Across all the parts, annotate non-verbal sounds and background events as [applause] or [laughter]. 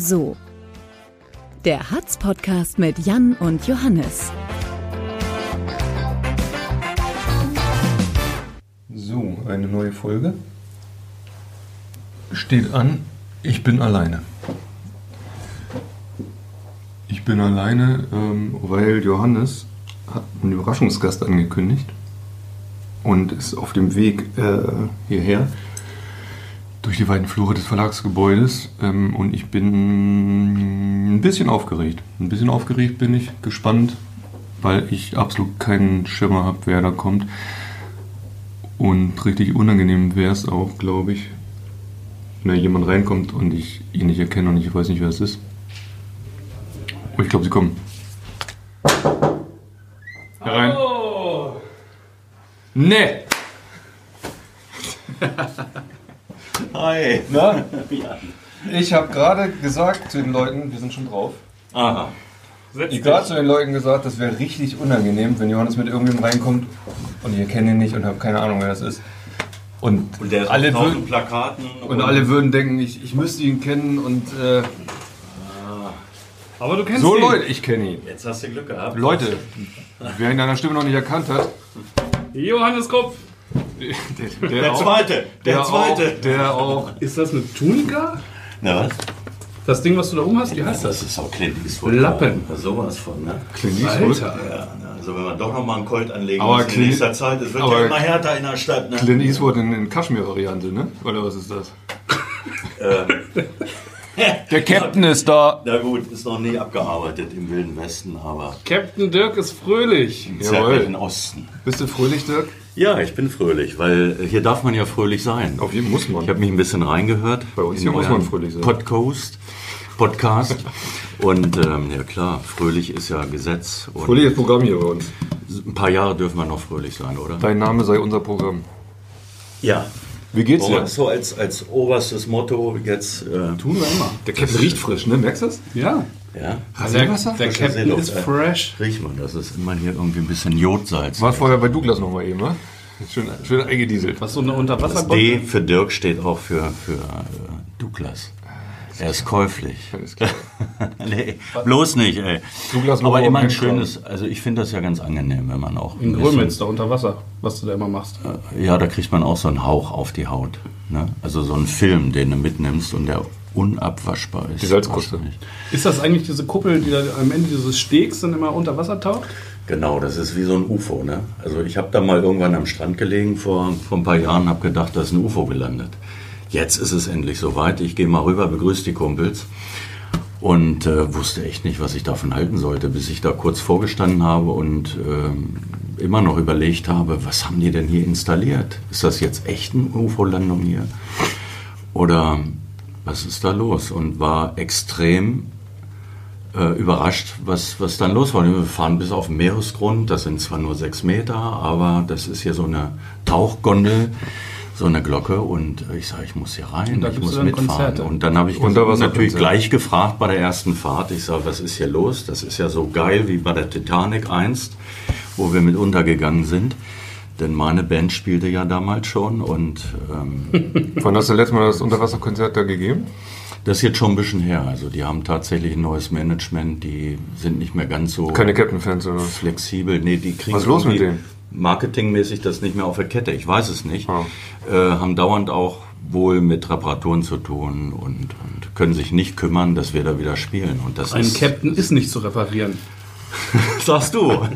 So. Der Hatz-Podcast mit Jan und Johannes. So, eine neue Folge. Steht an, ich bin alleine. Ich bin alleine, ähm, weil Johannes hat einen Überraschungsgast angekündigt und ist auf dem Weg äh, hierher durch die weiten Flure des Verlagsgebäudes ähm, und ich bin ein bisschen aufgeregt. Ein bisschen aufgeregt bin ich, gespannt, weil ich absolut keinen Schimmer habe, wer da kommt. Und richtig unangenehm wäre es auch, glaube ich, wenn da jemand reinkommt und ich ihn nicht erkenne und ich weiß nicht, wer es ist. Oh, ich glaube, sie kommen. Herein. Nee! [laughs] Hi. Na? [laughs] Ich habe gerade gesagt zu den Leuten, wir sind schon drauf. Aha. Ich habe gerade zu den Leuten gesagt, das wäre richtig unangenehm, wenn Johannes mit irgendwem reinkommt und ich erkenne ihn nicht und habe keine Ahnung, wer das ist. Und, Und der ist alle, würden, Plakaten. und alle würden denken, ich, ich müsste ihn kennen und äh, Aber du kennst so ihn. Leute, ich kenne ihn. Jetzt hast du Glück gehabt. Leute, wer ihn deiner Stimme noch nicht erkannt hat, Johannes Kopf. Der, Der auch- zweite. Der, der zweite. Auch, der auch. Ist das eine Tunika? Na was? Das Ding, was du da oben hast, wie heißt das? Das ist auch Clint Eastwood. Lappen. Ja, Sowas von, ne? Clint Eastwood. Alter. Ja, ne, also wenn man doch noch mal einen Colt anlegen Aber muss in Clint- nächster Zeit, es wird aber ja immer härter in der Stadt, ne? Clint Eastwood in, in Kaschmir-Variante, ne? Oder was ist das? der Captain ist da. Na gut, ist noch nie abgearbeitet im Wilden Westen, aber Captain Dirk ist fröhlich. im Jawohl. zärtlichen Osten. Bist du fröhlich, Dirk? Ja, ich bin fröhlich, weil äh, hier darf man ja fröhlich sein. Auf jeden muss man. Ich habe mich ein bisschen reingehört. Bei uns hier muss man fröhlich sein. Podcast. Podcast. Und ähm, ja klar, fröhlich ist ja Gesetz. Und Fröhliches Programm hier bei uns. ein paar Jahre dürfen wir noch fröhlich sein, oder? Dein Name sei unser Programm. Ja. Wie geht's dir? So als, als oberstes Motto jetzt. Äh, Tun wir immer. Der Captain riecht frisch, ne? Merkst du das? Ja. Ja, Rasierwasser? Der Frische Captain ist fresh. riech mal, das ist immer hier irgendwie ein bisschen Jodsalz. War vorher bei Douglas nochmal eben, ne? Schön, schön eingedieselt. Was so eine Das Unterwasserbombe? D für Dirk steht auch für, für äh, Douglas. Er ist käuflich. Alles klar. [laughs] nee, bloß nicht, ey. Douglas Aber immer ein schönes, also ich finde das ja ganz angenehm, wenn man auch. In Grömitz, da unter Wasser, was du da immer machst. Ja, da kriegt man auch so einen Hauch auf die Haut. Ne? Also so einen Film, den du mitnimmst und der unabwaschbar ist. Die Salzkruste. Ist das eigentlich diese Kuppel, die da am Ende dieses Stegs dann immer unter Wasser taucht? Genau, das ist wie so ein UFO. Ne? Also ich habe da mal irgendwann am Strand gelegen vor, vor ein paar Jahren, habe gedacht, da ist ein UFO gelandet. Jetzt ist es endlich soweit. Ich gehe mal rüber, begrüße die Kumpels und äh, wusste echt nicht, was ich davon halten sollte, bis ich da kurz vorgestanden habe und ähm, immer noch überlegt habe, was haben die denn hier installiert? Ist das jetzt echt eine UFO-Landung hier? Oder was ist da los? Und war extrem äh, überrascht, was, was dann los war. Wir fahren bis auf den Meeresgrund, das sind zwar nur sechs Meter, aber das ist hier so eine Tauchgondel, so eine Glocke und ich sage, ich muss hier rein, da ich muss mitfahren. Konzerte. Und dann habe ich Unterwasserkonzerte. natürlich gleich gefragt bei der ersten Fahrt, ich sage, was ist hier los? Das ist ja so geil wie bei der Titanic einst, wo wir mit untergegangen sind. Denn meine Band spielte ja damals schon und ähm, [laughs] Wann hast du letztes Mal das Unterwasserkonzert da gegeben? das ist jetzt schon ein bisschen her. Also die haben tatsächlich ein neues Management, die sind nicht mehr ganz so Keine Captain-Fans oder flexibel. Nee, die kriegen Was ist los mit denen? Marketingmäßig das nicht mehr auf der Kette. Ich weiß es nicht. Ah. Äh, haben dauernd auch wohl mit Reparaturen zu tun und, und können sich nicht kümmern, dass wir da wieder spielen. Und das Ein ist, Captain ist nicht zu reparieren. [laughs] sagst du. [laughs]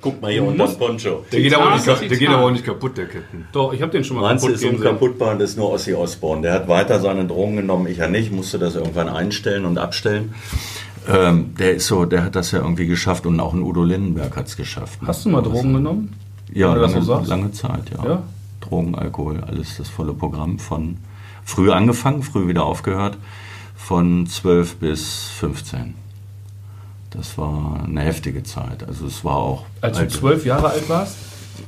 Guck mal hier unter dem Poncho. Der geht, aber auch nicht, der geht aber auch nicht kaputt, der Captain. Doch, ich habe den schon mal Meinst du, ist unkaputtbar, das ist nur Ossi Osborn. Der hat weiter seine Drogen genommen, ich ja nicht, musste das irgendwann einstellen und abstellen. Ähm, der ist so, der hat das ja irgendwie geschafft und auch ein Udo Lindenberg hat es geschafft. Hast du mal Drogen genommen? Ja, das lange, so lange Zeit, ja. Ja? Drogen, Alkohol, alles das volle Programm von früh angefangen, früh wieder aufgehört, von 12 bis 15. Das war eine heftige Zeit. Also es war auch. Als du zwölf Jahre alt warst?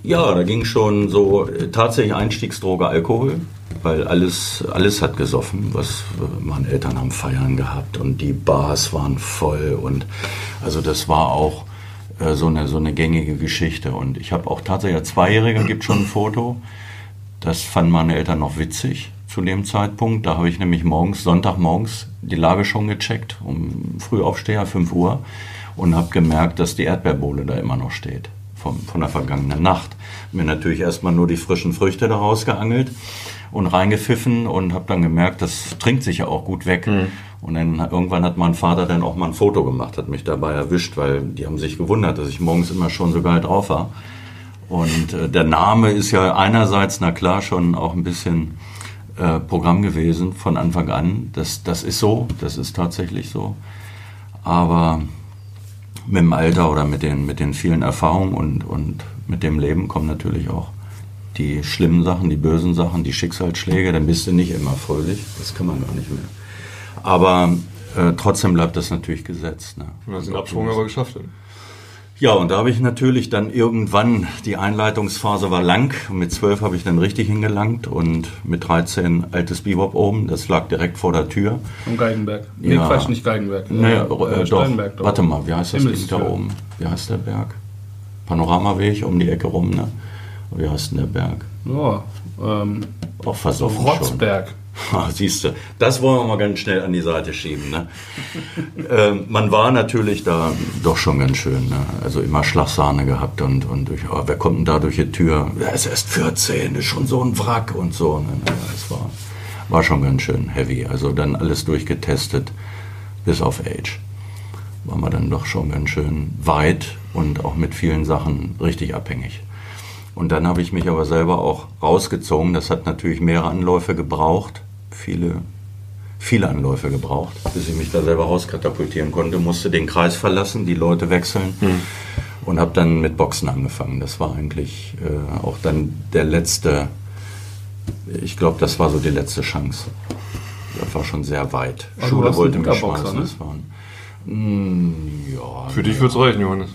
Ja, da ging schon so äh, tatsächlich Einstiegsdroge Alkohol, weil alles, alles hat gesoffen, was meine Eltern haben feiern gehabt und die Bars waren voll und also das war auch äh, so, eine, so eine gängige Geschichte und ich habe auch tatsächlich als Zweijähriger gibt schon ein Foto, das fanden meine Eltern noch witzig zu dem Zeitpunkt. Da habe ich nämlich morgens, Sonntagmorgens, die Lage schon gecheckt, um Frühaufsteher, 5 Uhr, und habe gemerkt, dass die Erdbeerbohle da immer noch steht, vom, von der vergangenen Nacht. Mir natürlich erstmal nur die frischen Früchte daraus geangelt und reingepfiffen und habe dann gemerkt, das trinkt sich ja auch gut weg. Mhm. Und dann irgendwann hat mein Vater dann auch mal ein Foto gemacht, hat mich dabei erwischt, weil die haben sich gewundert, dass ich morgens immer schon so geil drauf war. Und äh, der Name ist ja einerseits, na klar, schon auch ein bisschen äh, Programm gewesen von Anfang an. Das, das ist so, das ist tatsächlich so. Aber mit dem Alter oder mit den, mit den vielen Erfahrungen und, und mit dem Leben kommen natürlich auch die schlimmen Sachen, die bösen Sachen, die Schicksalsschläge. Dann bist du nicht immer fröhlich. Das kann man gar nicht mehr. Aber äh, trotzdem bleibt das natürlich gesetzt. Ne? Du hast den Abschwung aber geschafft. Dann. Ja, und da habe ich natürlich dann irgendwann, die Einleitungsphase war lang. Mit zwölf habe ich dann richtig hingelangt und mit 13 altes Bebop oben. Das lag direkt vor der Tür. Am Geigenberg. Nee, Ja. Quatsch, nicht Geigenberg. Nee, Äh, äh, doch. Steinberg da Warte mal, wie heißt das Ding da oben? Wie heißt der Berg? Panoramaweg um die Ecke rum, ne? Wie heißt denn der Berg? Ja, ähm, Auch versoffen schon. Siehst du, das wollen wir mal ganz schnell an die Seite schieben. Ne? [laughs] ähm, man war natürlich da doch schon ganz schön. Ne? Also immer Schlagsahne gehabt und, und durch, oh, wer kommt denn da durch die Tür? Er ist erst 14, ist schon so ein Wrack und so. Ne? Naja, es war, war schon ganz schön heavy. Also dann alles durchgetestet, bis auf Age. Waren wir dann doch schon ganz schön weit und auch mit vielen Sachen richtig abhängig. Und dann habe ich mich aber selber auch rausgezogen. Das hat natürlich mehrere Anläufe gebraucht, viele, viele Anläufe gebraucht, bis ich mich da selber rauskatapultieren konnte. Musste den Kreis verlassen, die Leute wechseln und habe dann mit Boxen angefangen. Das war eigentlich äh, auch dann der letzte, ich glaube, das war so die letzte Chance. Das war schon sehr weit. Du Schule wollte mich Boxer, schmeißen. ne? Das waren, Mm, ja, Für dich wird's reichen, Johannes.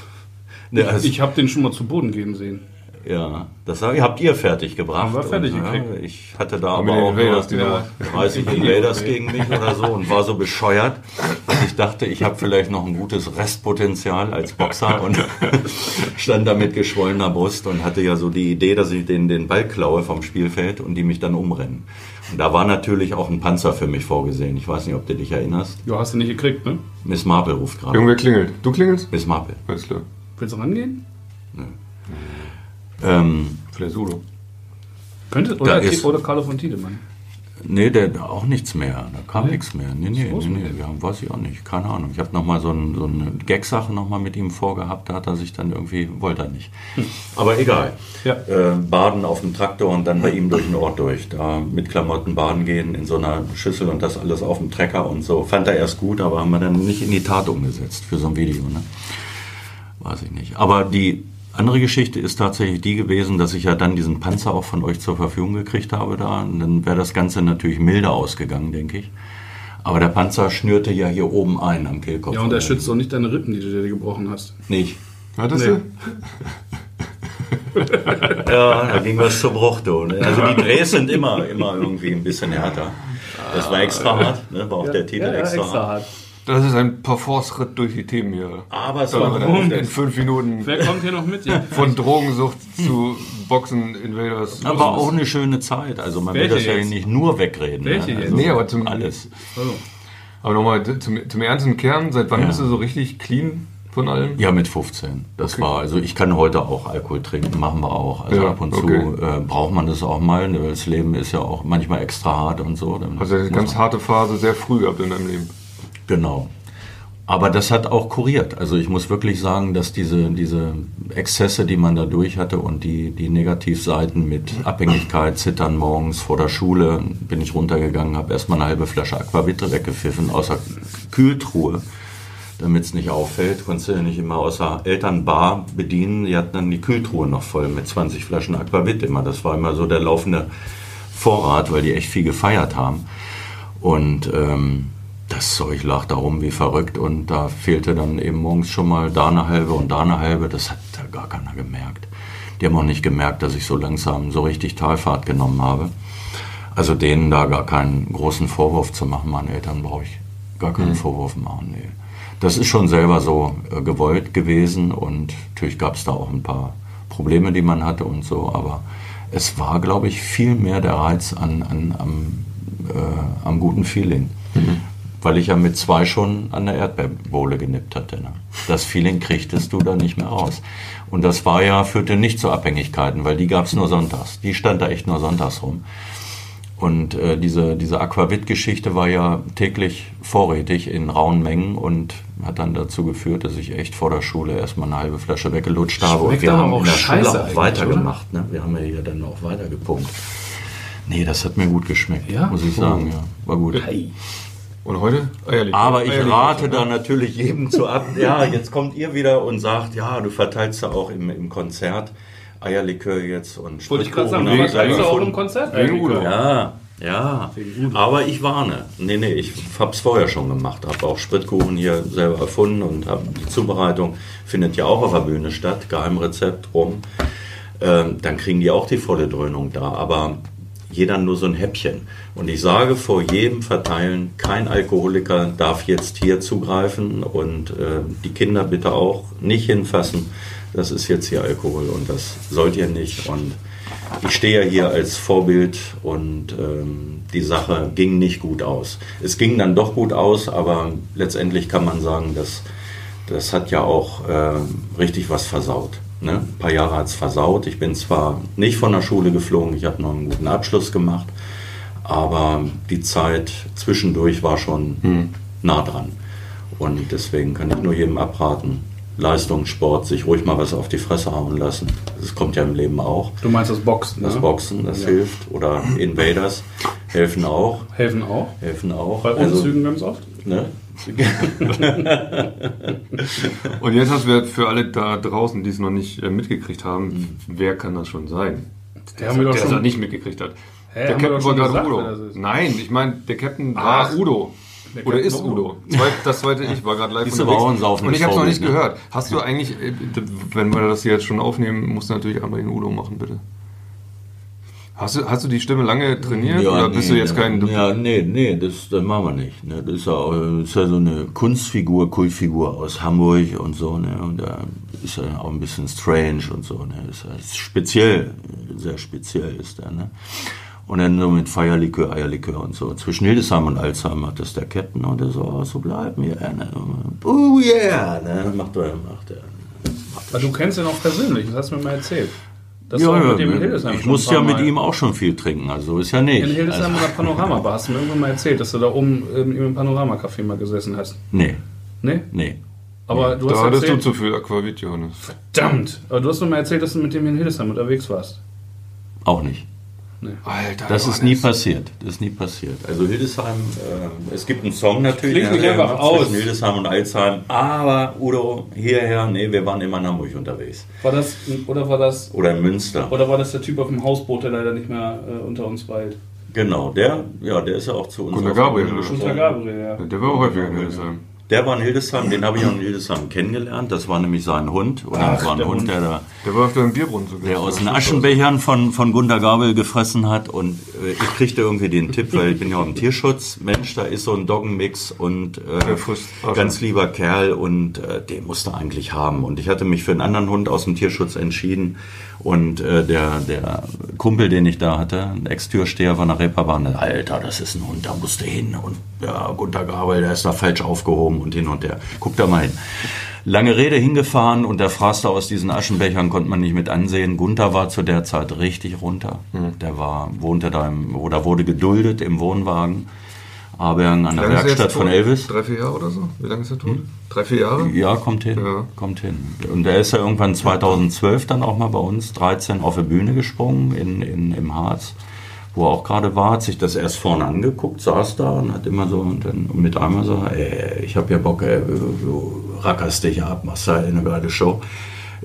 [laughs] ne, also, Ich habe den schon mal zu Boden gehen sehen. Ja, das habt ihr fertig gebracht. Haben wir fertig Und, gekriegt. Ja, ich hatte da Haben aber auch Invaders, nur Nummer. 30 Invaders gegen mich oder so und war so bescheuert, dass ich dachte, ich habe vielleicht noch ein gutes Restpotenzial als Boxer [laughs] und [laughs] stand da mit geschwollener Brust und hatte ja so die Idee, dass ich den, den Ball klaue vom Spielfeld und die mich dann umrennen. Und da war natürlich auch ein Panzer für mich vorgesehen. Ich weiß nicht, ob du dich erinnerst. Ja, hast du nicht gekriegt, ne? Miss Marple ruft gerade. Irgendwer klingelt. Du klingelst? Miss Marple. Alles klar. Willst du rangehen? Ähm, Vielleicht Udo. Könnte, oder, ist- oder Carlo von Tiedemann. Nee, der auch nichts mehr. Da kam Nee? nichts mehr. Nee, nee, nee, nee. Ja, weiß ich auch nicht. Keine Ahnung. Ich habe nochmal so, ein, so eine Gag-Sache nochmal mit ihm vorgehabt. Da hat er sich dann irgendwie, wollte er nicht. Aber egal. Ja. Äh, baden auf dem Traktor und dann bei ihm durch den Ort durch. Da mit Klamotten baden gehen in so einer Schüssel und das alles auf dem Trecker und so. Fand er erst gut, aber haben wir dann nicht in die Tat umgesetzt für so ein Video. Ne? Weiß ich nicht. Aber die andere Geschichte ist tatsächlich die gewesen, dass ich ja dann diesen Panzer auch von euch zur Verfügung gekriegt habe da. Und dann wäre das Ganze natürlich milder ausgegangen, denke ich. Aber der Panzer schnürte ja hier oben ein am Kehlkopf. Ja, und er schützt auch nicht deine Rippen, die du dir gebrochen hast. Nicht. Hattest Nee. du? [laughs] Ja, da ging was zu Bruch, du. ne? Also die Drehs sind immer, immer irgendwie ein bisschen härter. Das war extra hart, ne? war auch der Titel extra, hart. Das ist ein Parforce-Ritt durch die Themen hier. Aber es war Warum? In fünf Minuten Wer kommt hier noch mit? Ja. von Drogensucht zu Boxen, Invaders. aber auch eine schöne Zeit. Also man will Welche das ja jetzt? nicht nur wegreden. Welche ne? Also Nee, aber zum- alles. Also, Aber nochmal zum, zum ernsten Kern, seit wann Ja. bist du so richtig clean von allem? Ja, mit 15. Das war, also ich kann heute auch Alkohol trinken, machen wir auch. Also Ja, ab und okay. zu äh, braucht man das auch mal. ne, Das Leben ist ja auch manchmal extra hart und so. Dann Also eine ganz harte Phase sehr früh gehabt in deinem Leben. Genau. Aber das hat auch kuriert. Also ich muss wirklich sagen, dass diese, diese Exzesse, die man da durch hatte und die, die Negativseiten mit Abhängigkeit, Zittern morgens vor der Schule, bin ich runtergegangen, habe erstmal eine halbe Flasche Aquavit weggepfiffen aus der Kühltruhe, damit es nicht auffällt. Konntest du ja nicht immer aus der Elternbar bedienen. Die hatten dann die Kühltruhe noch voll mit 20 Flaschen Aquavit immer. Das war immer so der laufende Vorrat, weil die echt viel gefeiert haben. Und ähm, das Zeug lag da rum wie verrückt und da fehlte dann eben morgens schon mal da eine halbe und da eine halbe. Das hat da gar keiner gemerkt. Die haben auch nicht gemerkt, dass ich so langsam so richtig Talfahrt genommen habe. Also denen da gar keinen großen Vorwurf zu machen, meinen Eltern brauche ich gar keinen Vorwurf machen. Nee. Das ist schon selber so äh, gewollt gewesen und natürlich gab es da auch ein paar Probleme, die man hatte und so, aber es war, glaube ich, viel mehr der Reiz an, an, am, äh, am guten Feeling. Weil ich ja mit zwei schon an der Erdbeerbohle genippt hatte. Ne? Das Feeling kriegtest du da nicht mehr raus. Und das war ja, führte nicht zu Abhängigkeiten, weil die gab es nur sonntags. Die stand da echt nur sonntags rum. Und äh, diese, diese Aquavit-Geschichte war ja täglich vorrätig in rauen Mengen und hat dann dazu geführt, dass ich echt vor der Schule erstmal eine halbe Flasche weggelutscht habe. Schmeckt und wir haben auch in der scheiße Schule auch weitergemacht. Ne? Wir haben ja hier dann auch weitergepumpt. Nee, das hat mir gut geschmeckt, Ja? muss ich sagen. Ja, war gut. Und heute? Eierlikör. Aber ich Eierlikör, rate ne? da natürlich jedem zu ab. Ja, jetzt kommt ihr wieder und sagt, ja, du verteilst ja auch im, im Konzert Eierlikör jetzt und Wollte ich gerade sagen, Spritkuchen du verteilst auch im. Konzert. Udo. Ja, ja. Aber ich warne. Nee, nee, ich hab's vorher schon gemacht. Hab auch Spritkuchen hier selber erfunden und hab die Zubereitung findet ja auch auf der Bühne statt. Geheimrezept rum. Ähm, dann kriegen die auch die volle Dröhnung da. Aber jeder nur so ein Häppchen. Und ich sage vor jedem Verteilen, kein Alkoholiker darf jetzt hier zugreifen und äh, die Kinder bitte auch nicht hinfassen. Das ist jetzt hier Alkohol und das sollt ihr nicht. Und ich stehe ja hier als Vorbild und ähm, die Sache ging nicht gut aus. Es ging dann doch gut aus, aber letztendlich kann man sagen, dass das hat ja auch äh, richtig was versaut. Ne? Ein paar Jahre hat es versaut. Ich bin zwar nicht von der Schule geflogen, ich habe noch einen guten Abschluss gemacht, aber die Zeit zwischendurch war schon nah dran. Und deswegen kann ich nur jedem abraten, Leistungssport, sich ruhig mal was auf die Fresse hauen lassen. Das kommt ja im Leben auch. Du meinst das Boxen, Das ne? Boxen, das Ja. hilft. Oder Invaders helfen auch. Helfen auch. Helfen auch. Bei Also, Umzügen ganz oft. ne? [laughs] Und jetzt hast du für alle da draußen, die es noch nicht äh, mitgekriegt haben, wer kann das schon sein? Der der es schon- noch nicht mitgekriegt hat. Hä, der Captain war gerade Udo. das. Nein, ich meine, der Captain Ach. war Udo. Der Oder ist Udo. Das zweite Ich war gerade live aber auch Und ich habe es noch nicht ne? gehört. Hast du eigentlich, äh, wenn wir das hier jetzt schon aufnehmen, musst du natürlich einmal den Udo machen, bitte. Hast du, hast du die Stimme lange trainiert oder bist du nee, jetzt kein... Ja, nee, nee, das, das machen wir nicht. Ne? Das, ist ja, auch- das ist ja so eine Kunstfigur, Kultfigur aus Hamburg und so. Ne? Und da ist er auch ein bisschen strange und so. Ne? Ist ja speziell, sehr speziell ist er. Ne? Und dann so mit Feierlikör, Eierlikör und so. Zwischen Hildesheim und Alzheimer hat das der Captain und der so, oh, so bleiben wir. Ne? Oh yeah, ne? macht er, macht er. Aber du kennst ihn auch persönlich, das hast du mir mal erzählt. Dass du Ja, auch ja, mit dem in Hildesheim ich musste ein ja mit ihm auch schon viel trinken, also so ist ja nicht. In Hildesheim also, oder Panorama Bar hast du mir irgendwann mal erzählt, dass du da oben im Panorama-Café mal gesessen hast. nee, Ne? nee. Aber du Da hast hattest du erzählt, zu viel Aquavit, Johannes. verdammt! Aber du hast mir mal erzählt, dass du mit dem in Hildesheim unterwegs warst. Auch nicht. Alter, Das ist nie passiert. Das ist nie passiert. Also Hildesheim, äh, es gibt einen Song natürlich. Klingt nicht der einfach aus. Zwischen Hildesheim und Alzheim. Aber Udo, hierher, nee, wir waren immer in Hamburg unterwegs. War das, oder war das, Oder in Münster. oder war das der Typ auf dem Hausboot, der leider nicht mehr äh, unter uns weilt? Genau, der, ja, der ist ja auch zu uns. Gunter die Gabriel? Unter. Gabriel, ja. Der war auch häufiger in Hildesheim. Der war in Hildesheim, den habe ich auch in Hildesheim kennengelernt. Das war nämlich sein Hund. Oder Ach, war ein der Hund, Hund. der da Der war auf deinem Bierbrunnen sogar. der aus den Aschenbechern von, von Gunter Gabel gefressen hat und äh, ich kriegte irgendwie den Tipp, weil ich bin ja auch im Tierschutz, Mensch, da ist so ein Doggenmix und äh, ganz lieber Kerl und äh, den musste eigentlich haben und ich hatte mich für einen anderen Hund aus dem Tierschutz entschieden und äh, der, der Kumpel, den ich da hatte, ein Ex-Türsteher von der Reeperbahn, Alter, das ist ein Hund, da musst du hin und ja, Gunter Gabel, der ist da falsch aufgehoben und hin und her. Guck da mal hin. Lange Rede hingefahren und der Fraß aus diesen Aschenbechern konnte man nicht mit ansehen. Gunther war zu der Zeit richtig runter. Der war, wohnte da im, oder wurde geduldet im Wohnwagen. Abergen an der er Werkstatt von? Elvis. Drei, vier Jahre oder so? Wie lange ist er tot? Drei, vier Jahre? Ja, kommt hin. Ja. Kommt hin. Und er ist ja irgendwann 2012 dann auch mal bei uns, 13, auf die Bühne gesprungen in, in, im Harz, wo er auch gerade war, hat sich das erst vorne angeguckt, saß da und hat immer so und dann mit einmal so, ey, ich habe ja Bock, ey, du, rackerst dich ab, machst da eine geile Show.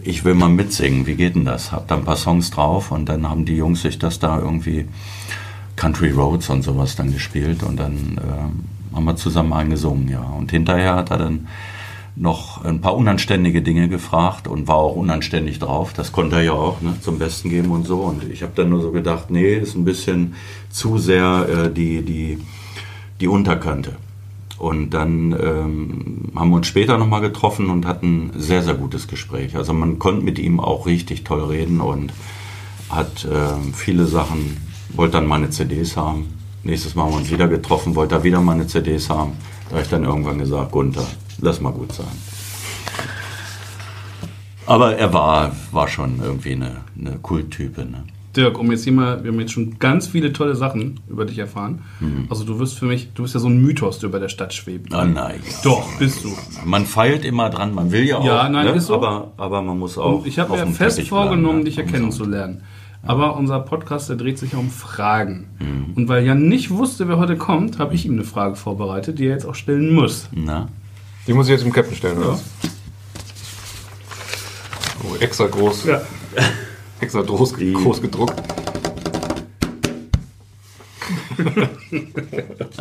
Ich will mal mitsingen, wie geht denn das? Hab da ein paar Songs drauf und dann haben die Jungs sich das da irgendwie Country Roads und sowas dann gespielt und dann ähm, haben wir zusammen eingesungen, ja. Und hinterher hat er dann noch ein paar unanständige Dinge gefragt und war auch unanständig drauf. Das konnte er ja auch ne, zum Besten geben und so. Und ich habe dann nur so gedacht, nee, ist ein bisschen zu sehr äh, die, die, die Unterkante. Und dann ähm, haben wir uns später nochmal getroffen und hatten ein sehr, sehr gutes Gespräch. Also man konnte mit ihm auch richtig toll reden und hat äh, viele Sachen, wollte dann meine CDs haben. Nächstes Mal haben wir uns wieder getroffen, wollte er wieder meine CDs haben. Da habe ich dann irgendwann gesagt, Gunther, lass mal gut sein. Aber er war, war schon irgendwie eine, eine Kulttype. Ne? Dirk, um jetzt hier mal, wir haben jetzt schon ganz viele tolle Sachen über dich erfahren. Also du wirst für mich, du bist ja so ein Mythos, der über der Stadt schwebt. Ah, nein, ja. Doch, bist du. Man feilt immer dran, man will ja auch. Ja, nein, ne? ist so. aber, aber man muss auch. Und ich habe mir fest vorgenommen, ne? dich ja kennenzulernen. Aber unser Podcast, der dreht sich ja um Fragen. Mhm. Und weil Jan nicht wusste, wer heute kommt, habe ich ihm eine Frage vorbereitet, die er jetzt auch stellen muss. Na? Die muss ich jetzt dem Captain stellen, oder? Ja. was? Oh, extra groß. Ja. [laughs] Extra groß, groß gedruckt. [laughs]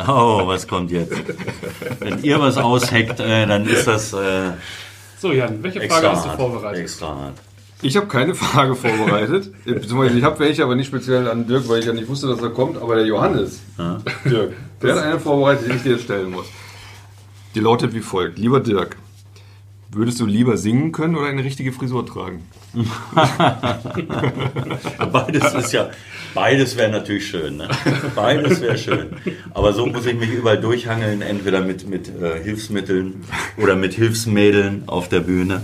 Oh, was kommt jetzt? Wenn ihr was ausheckt, äh, dann ist das äh, So, Jan, welche Frage extra hast du vorbereitet? Extra hart. Ich habe keine [laughs] Frage vorbereitet. Beziehungsweise ich habe welche, aber nicht speziell an Dirk, weil ich ja nicht wusste, dass er kommt. Aber der Johannes, Dirk, der hat eine vorbereitet, die ich dir stellen muss. Die lautet wie folgt. Lieber Dirk, würdest du lieber singen können oder eine richtige Frisur tragen? [laughs] Beides ist ja, beides wäre natürlich schön. Ne? Beides wäre schön. Aber so muss ich mich überall durchhangeln, entweder mit, mit äh, Hilfsmitteln oder mit Hilfsmädeln auf der Bühne.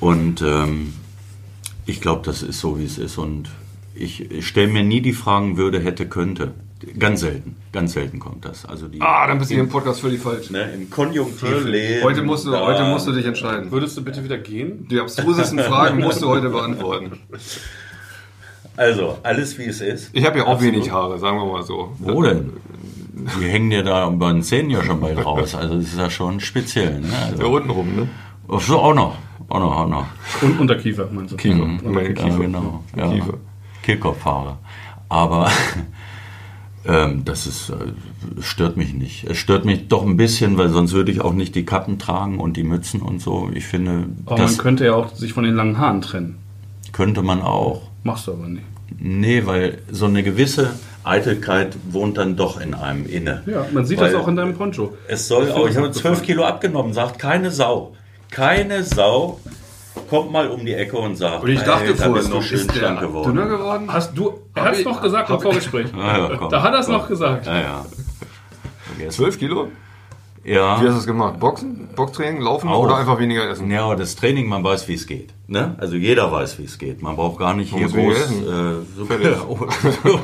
Und ähm, ich glaube, das ist so, wie es ist. Und ich, ich stelle mir nie die Fragen, würde, hätte, könnte. Ganz selten. Ganz selten kommt das. Also die, Ah, dann bist du hier im Podcast völlig falsch. ne, im Konjunktiv leben. Heute musst, du, da- heute musst du dich entscheiden. Würdest du bitte wieder gehen? Die abstrusesten Fragen musst du heute beantworten. Also, alles wie es ist. Ich habe ja auch Absolut. wenig Haare, sagen wir mal so. Wo denn? Die hängen dir da bei den Zähnen ja schon bald raus. Also das ist ja schon speziell. Ne? Da Also, unten rum, ne? Ach so, auch noch. Auch noch, auch noch. Und Unterkiefer, meinst du? Kiefer. Mhm. Meine Ja, Kiefer. genau. Ja. Kiefer. Kehlkopfhaare. Aber [laughs] ähm, das ist, äh, stört mich nicht. Es stört mich doch ein bisschen, weil sonst würde ich auch nicht die Kappen tragen und die Mützen und so. Ich finde, Aber das man könnte ja auch sich von den langen Haaren trennen. könnte man auch. Machst du aber nicht. Nee, weil so eine gewisse Eitelkeit wohnt dann doch in einem inne. Ja, man sieht Weil das auch in deinem Poncho. Es soll auch, ich habe zwölf Kilo abgenommen, sagt keine Sau. Keine Sau kommt mal um die Ecke und sagt, Und ich dachte bist du noch, schön ist der schlank geworden. dünner geworden? Hast du, er hat es ich- noch gesagt im Vorgespräch. [laughs] Ah, ja, komm, Da hat er es noch gesagt. Ja, ja. Vergessen. 12 Kilo? Ja. Wie hast du es gemacht? Boxen? Boxtraining? Laufen? Auch. Oder einfach weniger essen? Ja, aber das Training, man weiß, wie es geht. Ne? Also jeder weiß, wie es geht. Man braucht gar nicht Man hier groß. Äh, so,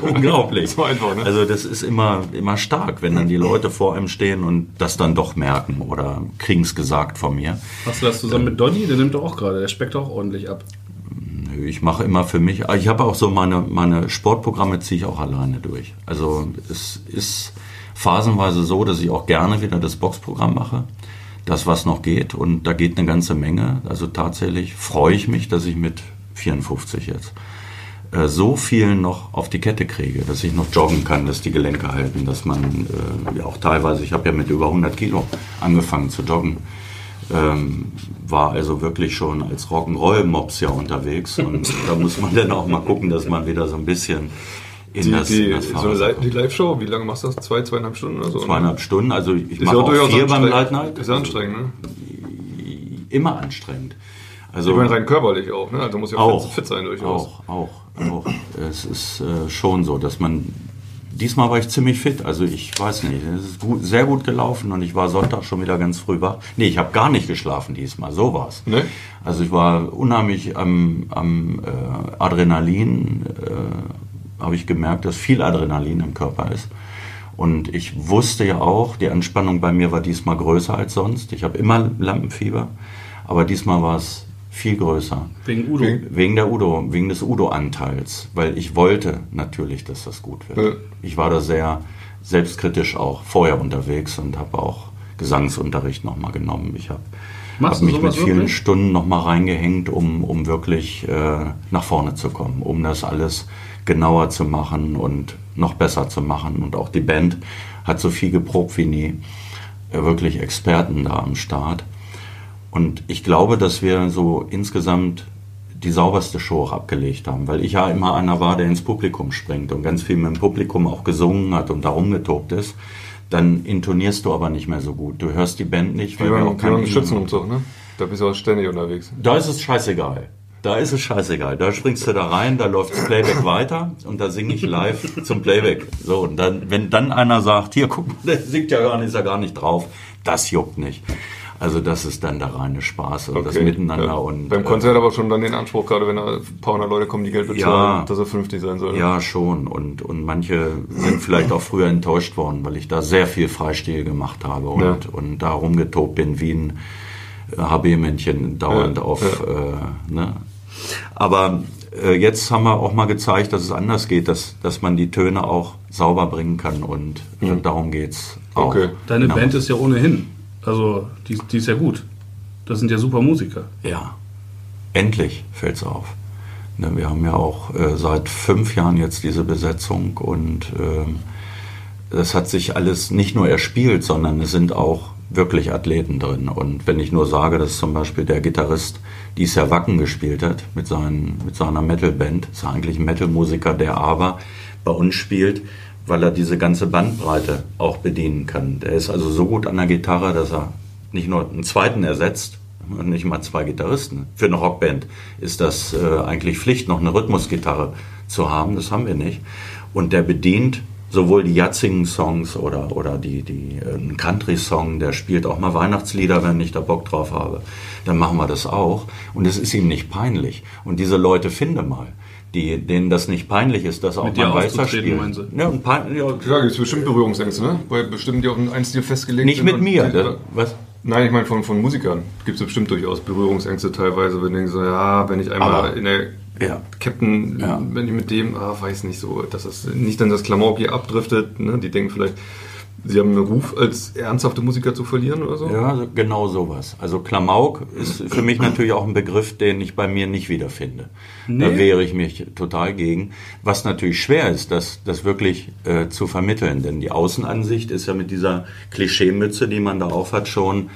[laughs] unglaublich. [laughs] So einfach, ne? Also das ist immer, immer stark, wenn dann die Leute vor einem stehen und das dann doch merken oder kriegen es gesagt von mir. Hast du das zusammen mit Donny? Der nimmt doch auch gerade. Der speckt auch ordentlich ab. Nö, Ich mache immer für mich, ich habe auch so meine, meine Sportprogramme ziehe ich auch alleine durch. Also es ist phasenweise so, dass ich auch gerne wieder das Boxprogramm mache. Das, was noch geht. Und da geht eine ganze Menge. Also tatsächlich freue ich mich, dass ich mit 54 jetzt äh, so viel noch auf die Kette kriege, dass ich noch joggen kann, dass die Gelenke halten, dass man äh, ja auch teilweise, ich habe ja mit über 100 Kilo angefangen zu joggen, ähm, war also wirklich schon als Rock'n'Roll-Mops ja unterwegs und [laughs] da muss man dann auch mal gucken, dass man wieder so ein bisschen in Die, das, die, in das so eine die Live-Show, wie lange machst du das? Zwei, zweieinhalb Stunden oder so? Zweieinhalb Stunden, also ich Ist mache ja auch durchaus vier beim anstrengend. Light Night. Ist ja anstrengend, ne? Immer anstrengend. Also Ich meine rein körperlich auch, ne? Also muss ja auch, fit, fit sein durchaus. Auch, auch, auch. Es ist äh, schon so, dass man. Diesmal war ich ziemlich fit, also ich weiß nicht, es ist gut, sehr gut gelaufen und ich war Sonntag schon wieder ganz früh wach. Nee, ich habe gar nicht geschlafen diesmal, so war's. Ne? Also ich war unheimlich am, am äh, Adrenalin, äh, habe ich gemerkt, dass viel Adrenalin im Körper ist. Und ich wusste ja auch, die Anspannung bei mir war diesmal größer als sonst. Ich habe immer Lampenfieber, aber diesmal war es viel größer. Wegen Udo. Wegen- der Udo, wegen des Udo-Anteils, weil ich wollte natürlich, dass das gut wird. Ja. Ich war da sehr selbstkritisch auch vorher unterwegs und habe auch Gesangsunterricht nochmal genommen. Ich habe hab mich mit vielen wirklich? Stunden nochmal reingehängt, um, um wirklich äh, nach vorne zu kommen, um das alles genauer zu machen und noch besser zu machen. Und auch die Band hat so viel geprobt wie nie. Äh, wirklich Experten da am Start. Und ich glaube, dass wir so insgesamt die sauberste Show auch abgelegt haben, weil ich ja immer einer war, der ins Publikum springt und ganz viel mit dem Publikum auch gesungen hat und da rumgetobt ist. Dann intonierst du aber nicht mehr so gut. Du hörst die Band nicht, weil wir auch keinen Schützenumzug, ne? Da bist du auch ständig unterwegs. Da ist es scheißegal. Da ist es scheißegal. Da springst du da rein, da läuft das Playback weiter und da singe ich live zum Playback. So, und dann, wenn dann einer sagt, hier, guck mal, [laughs] der singt ja gar nicht, ist ja gar nicht drauf, das juckt nicht. Also das ist dann der reine Spaß und das Miteinander. ja. Und, Beim äh, Konzert aber schon dann den Anspruch, gerade wenn da ein paar hundert Leute kommen, die Geld bezahlen, Ja. dass er vernünftig sein soll. Ja, schon. Und, und manche sind vielleicht auch früher enttäuscht worden, weil ich da sehr viel Freistil gemacht habe und, Ja. und da rumgetobt bin wie ein äh, HB-Männchen dauernd auf. Äh, ne? Aber äh, jetzt haben wir auch mal gezeigt, dass es anders geht, dass, dass man die Töne auch sauber bringen kann und äh, darum geht's auch. Okay. Deine Genau. Band ist ja ohnehin. Also, die, die ist ja gut. Das sind ja super Musiker. Ja, endlich fällt's auf. Ne, wir haben ja auch äh, seit fünf Jahren jetzt diese Besetzung und ähm, das hat sich alles nicht nur erspielt, sondern es sind auch wirklich Athleten drin. Und wenn ich nur sage, dass zum Beispiel der Gitarrist Jahr Wacken gespielt hat mit, seinen, mit seiner Metalband, ist eigentlich ein Metalmusiker, der aber bei uns spielt, weil er diese ganze Bandbreite auch bedienen kann. Der ist also so gut an der Gitarre, dass er nicht nur einen zweiten ersetzt, und nicht mal zwei Gitarristen. Für eine Rockband ist das äh, eigentlich Pflicht, noch eine Rhythmusgitarre zu haben. Das haben wir nicht. Und der bedient sowohl die Jatzingen-Songs oder, oder die, die, äh, einen Country-Song, der spielt auch mal Weihnachtslieder, wenn ich da Bock drauf habe. Dann machen wir das auch. Und es ist ihm nicht peinlich. Und diese Leute finde mal, die, denen das nicht peinlich ist, dass auch Mit mal meinen Sie? Ja, und pein, ja, Klar, gibt es bestimmt Berührungsängste, ne? Weil bestimmt die auf einen Stil festgelegt nicht mit mir. Das, was? Nein, ich meine von, von Musikern gibt es bestimmt durchaus Berührungsängste teilweise, wenn die denken so, ja, wenn ich einmal Aber- in der Ja. Captain, Ja. wenn ich mit dem, ah, weiß nicht so, dass das nicht dann das Klamauk hier abdriftet, ne? Die denken vielleicht, sie haben einen Ruf als ernsthafte Musiker zu verlieren oder so. Ja, genau sowas. Also Klamauk ist für mich natürlich auch ein Begriff, den ich bei mir nicht wiederfinde. Da Nee. wehre ich mich total gegen. Was natürlich schwer ist, das, das wirklich äh, zu vermitteln. Denn die Außenansicht ist ja mit dieser Klischeemütze, die man da aufhat, schon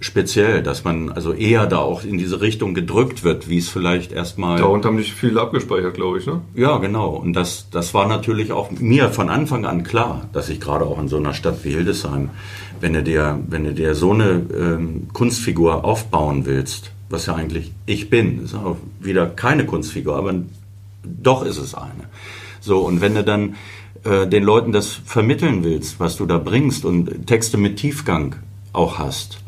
speziell, dass man also eher da auch in diese Richtung gedrückt wird, wie es vielleicht erstmal... Darunter haben sich viele abgespeichert, glaube ich, ne? Ja, genau. Und das, das war natürlich auch mir von Anfang an klar, dass ich gerade auch in so einer Stadt wie Hildesheim, wenn du dir, wenn du dir so eine ähm, Kunstfigur aufbauen willst, was ja eigentlich ich bin, ist auch wieder keine Kunstfigur, aber doch ist es eine. So, und wenn du dann äh, den Leuten das vermitteln willst, was du da bringst und Texte mit Tiefgang auch hast,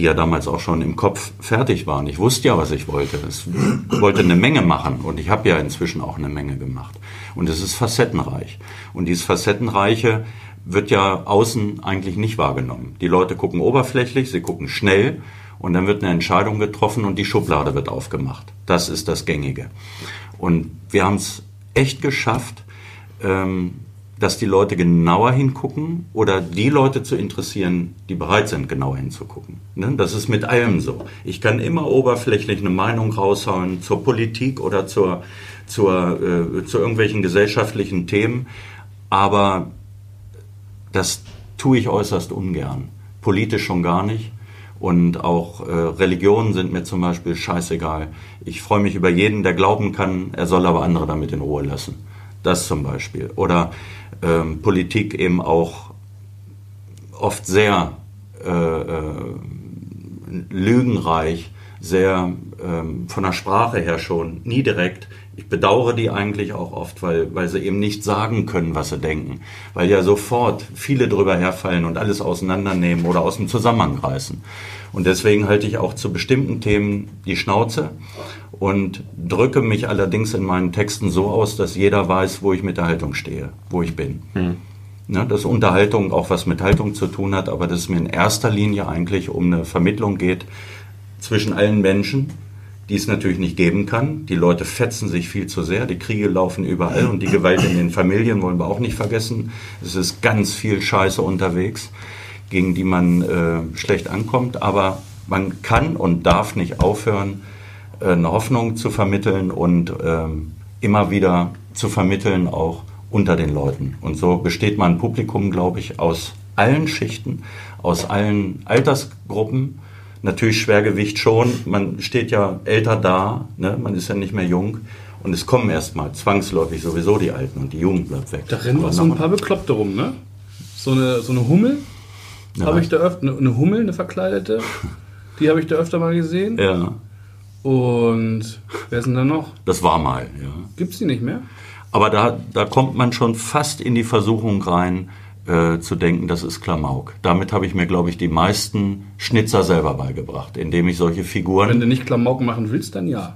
die ja damals auch schon im Kopf fertig waren. Ich wusste ja, was ich wollte. Ich wollte eine Menge machen und ich habe ja inzwischen auch eine Menge gemacht. Und es ist facettenreich. Und dieses Facettenreiche wird ja außen eigentlich nicht wahrgenommen. Die Leute gucken oberflächlich, sie gucken schnell und dann wird eine Entscheidung getroffen und die Schublade wird aufgemacht. Das ist das Gängige. Und wir haben es echt geschafft, ähm, dass die Leute genauer hingucken oder die Leute zu interessieren, die bereit sind, genauer hinzugucken. Ne? Das ist mit allem so. Ich kann immer oberflächlich eine Meinung raushauen zur Politik oder zur, zur, äh, zu irgendwelchen gesellschaftlichen Themen, aber das tue ich äußerst ungern. Politisch schon gar nicht. Und auch äh, Religionen sind mir zum Beispiel scheißegal. Ich freue mich über jeden, der glauben kann, er soll aber andere damit in Ruhe lassen. Das zum Beispiel. Oder ähm, Politik eben auch oft sehr äh, äh, lügenreich, sehr ähm, von der Sprache her schon, nie direkt. Ich bedauere die eigentlich auch oft, weil, weil sie eben nicht sagen können, was sie denken. Weil ja sofort viele drüber herfallen und alles auseinandernehmen oder aus dem Zusammenhang reißen. Und deswegen halte ich auch zu bestimmten Themen die Schnauze und drücke mich allerdings in meinen Texten so aus, dass jeder weiß, wo ich mit der Haltung stehe, wo ich bin. Ne, dass Unterhaltung auch was mit Haltung zu tun hat, aber dass es mir in erster Linie eigentlich um eine Vermittlung geht zwischen allen Menschen, die es natürlich nicht geben kann. Die Leute fetzen sich viel zu sehr, die Kriege laufen überall und die Gewalt in den Familien wollen wir auch nicht vergessen. Es ist ganz viel Scheiße unterwegs, gegen die man äh, schlecht ankommt, aber man kann und darf nicht aufhören, äh, eine Hoffnung zu vermitteln und ähm, immer wieder zu vermitteln, auch unter den Leuten. Und so besteht mein Publikum, glaube ich, aus allen Schichten, aus allen Altersgruppen. Natürlich Schwergewicht schon. Man steht ja älter da, ne? man ist ja nicht mehr jung. Und es kommen erstmal zwangsläufig sowieso die Alten und die Jugend bleibt weg. Da rennen auch so ein paar Bekloppte rum, ne? So eine, so eine Hummel Ja. habe ich da öfter, eine Hummel, eine verkleidete, die habe ich da öfter mal gesehen. Ja, Und wer ist denn da noch? Das war mal, ja. Gibt's die nicht mehr? Aber da, da kommt man schon fast in die Versuchung rein, äh, zu denken, das ist Klamauk. Damit habe ich mir, glaube ich, die meisten Schnitzer selber beigebracht, indem ich solche Figuren. Wenn du nicht Klamauk machen willst, dann ja.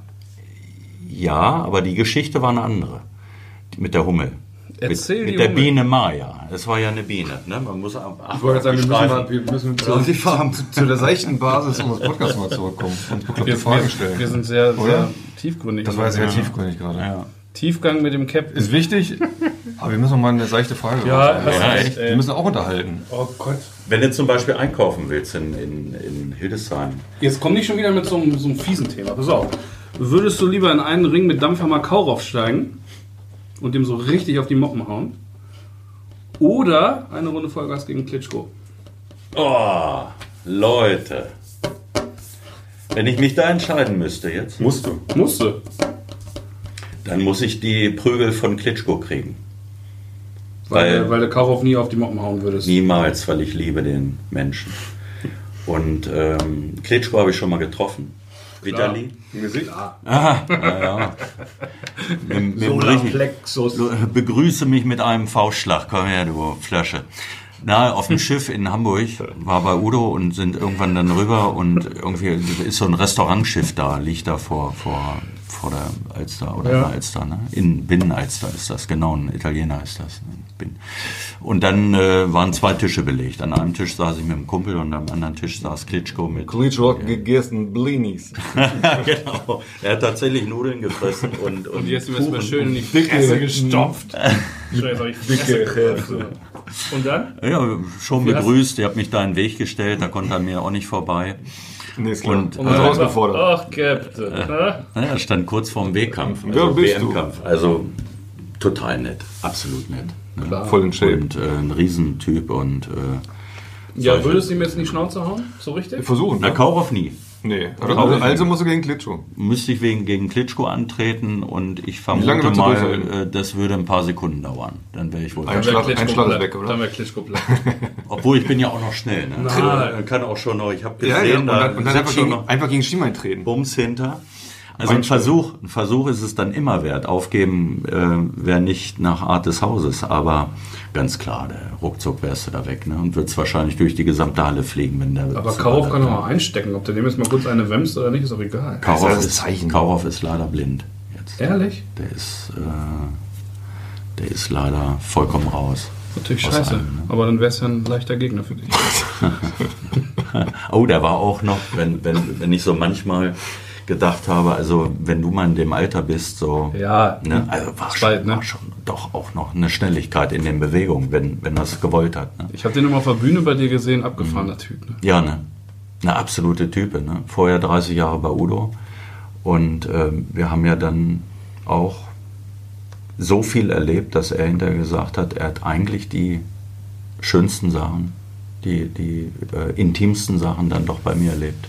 Ja, aber die Geschichte war eine andere. Mit der Hummel. Erzähl mit, mit der Hummel. Biene Maya. Es war ja eine Biene. Ne? Man muss ab- Ich wollte jetzt sagen, wir müssen, mal, wir müssen zu, zu, zu der seichten Basis unseres Podcasts mal zurückkommen und Wir, Fragen stellen. wir sind sehr, Oder? sehr tiefgründig. das war sehr Ja. tiefgründig gerade. Ja. Tiefgang mit dem Cap. Ist wichtig, [laughs] aber wir müssen noch mal eine seichte Frage Ja, hast Ja, echt. Wir müssen auch unterhalten. Oh Gott. Wenn du zum Beispiel einkaufen willst in, in, in Hildesheim, Jetzt komm nicht schon wieder mit so einem, so einem fiesen Thema. Pass auf. Würdest du lieber in einen Ring mit Dampfhammer Kau raufsteigen und dem so richtig auf die Moppen hauen? Oder eine Runde Vollgas gegen Klitschko? Oh, Leute. Wenn ich mich da entscheiden müsste jetzt, Musst du. Musste. Dann muss ich die Prügel von Klitschko kriegen. Weil, Weil- weil du Karow nie auf die Moppen hauen würdest. Niemals, weil ich liebe den Menschen. Und ähm, Klitschko habe ich schon mal getroffen. Vitali. Im Gesicht? Ah, ja, ja. Mit, mit dem richtig- Plexus. Du, äh, Begrüße mich mit einem Faustschlag. Komm her, du Flasche. Na, auf dem Schiff in Hamburg war bei Udo und sind irgendwann dann rüber und irgendwie ist so ein Restaurantschiff da, liegt da vor, vor, vor der Alster oder Ja. der Alster, ne? In Binnenalster ist das, genau, ein Italiener ist das. Bin. Und dann äh, waren zwei Tische belegt. An einem Tisch saß ich mit dem Kumpel und am anderen Tisch saß Klitschko mit. Klitschko gegessen Blinis. [laughs] genau. Er hat tatsächlich Nudeln gefressen und, und, Und jetzt mir Kuchen. schön in die Fresse gestopft. [laughs] Fresse Dicke so. Und dann? Ja, schon Wie begrüßt. Ihr habt mich da in den Weg gestellt, da konnte er mir auch nicht vorbei. Nee, ist klar. Und, Und, äh, herausgefordert. Ach, Captain. ne? Naja, er stand kurz vorm W-Kampf, also bist du? WM-Kampf. Also total nett, absolut nett. Ne? Klar. Voll in Shape. Und äh, ein Riesentyp und äh, Ja, würdest du ihm jetzt in die Schnauze hauen? So richtig? Versuchen, Na, ne? Kaurov nie. Nee. Also, also musst du gegen Klitschko. Müsste ich wegen gegen Klitschko antreten und ich vermute mal, äh, das würde ein paar Sekunden dauern. Dann wäre ich wohl. Ein Schlag- Klitschko ein Schlag ist weg, oder? Dann wäre Klitschko platt. [laughs] [laughs] Obwohl ich bin ja auch noch schnell. Ne? Nein. Also, kann auch schon noch. Ich habe gesehen, Ja, ja, und da dann, und dann einfach, gegen, noch einfach gegen Schienbein treten. Bums hinter. Also ein. Versuch, ein Versuch ist es dann immer wert. Aufgeben äh, wäre nicht nach Art des Hauses, aber ganz klar, der ruckzuck wärst du da weg ne? und würdest wahrscheinlich durch die gesamte Halle fliegen, wenn der. Aber Karow kann doch mal einstecken. Ob der dem jetzt mal kurz eine wemst oder nicht, ist doch egal. Karow Das ist ist, Zeichen. Ist leider blind. Jetzt. Ehrlich? Der ist, äh, der ist leider vollkommen raus. Natürlich scheiße. allem, ne? Aber dann wäre es ja ein leichter Gegner für dich. [laughs] [laughs] Oh, der war auch noch, wenn, wenn, wenn ich so manchmal gedacht habe, also wenn du mal in dem Alter bist, so. Ja, Ne? Also war ist schon, bald, ne? war schon doch auch noch eine Schnelligkeit in den Bewegungen, wenn, wenn das gewollt hat. Ne? Ich habe den immer auf der Bühne bei dir gesehen, abgefahrener Typ. Ne? Ja, ne? Eine absolute Type. Ne? Vorher 30 Jahre bei Udo. Und ähm, wir haben ja dann auch so viel erlebt, dass er hinterher gesagt hat, er hat eigentlich die schönsten Sachen, die, die äh, intimsten Sachen dann doch bei mir erlebt.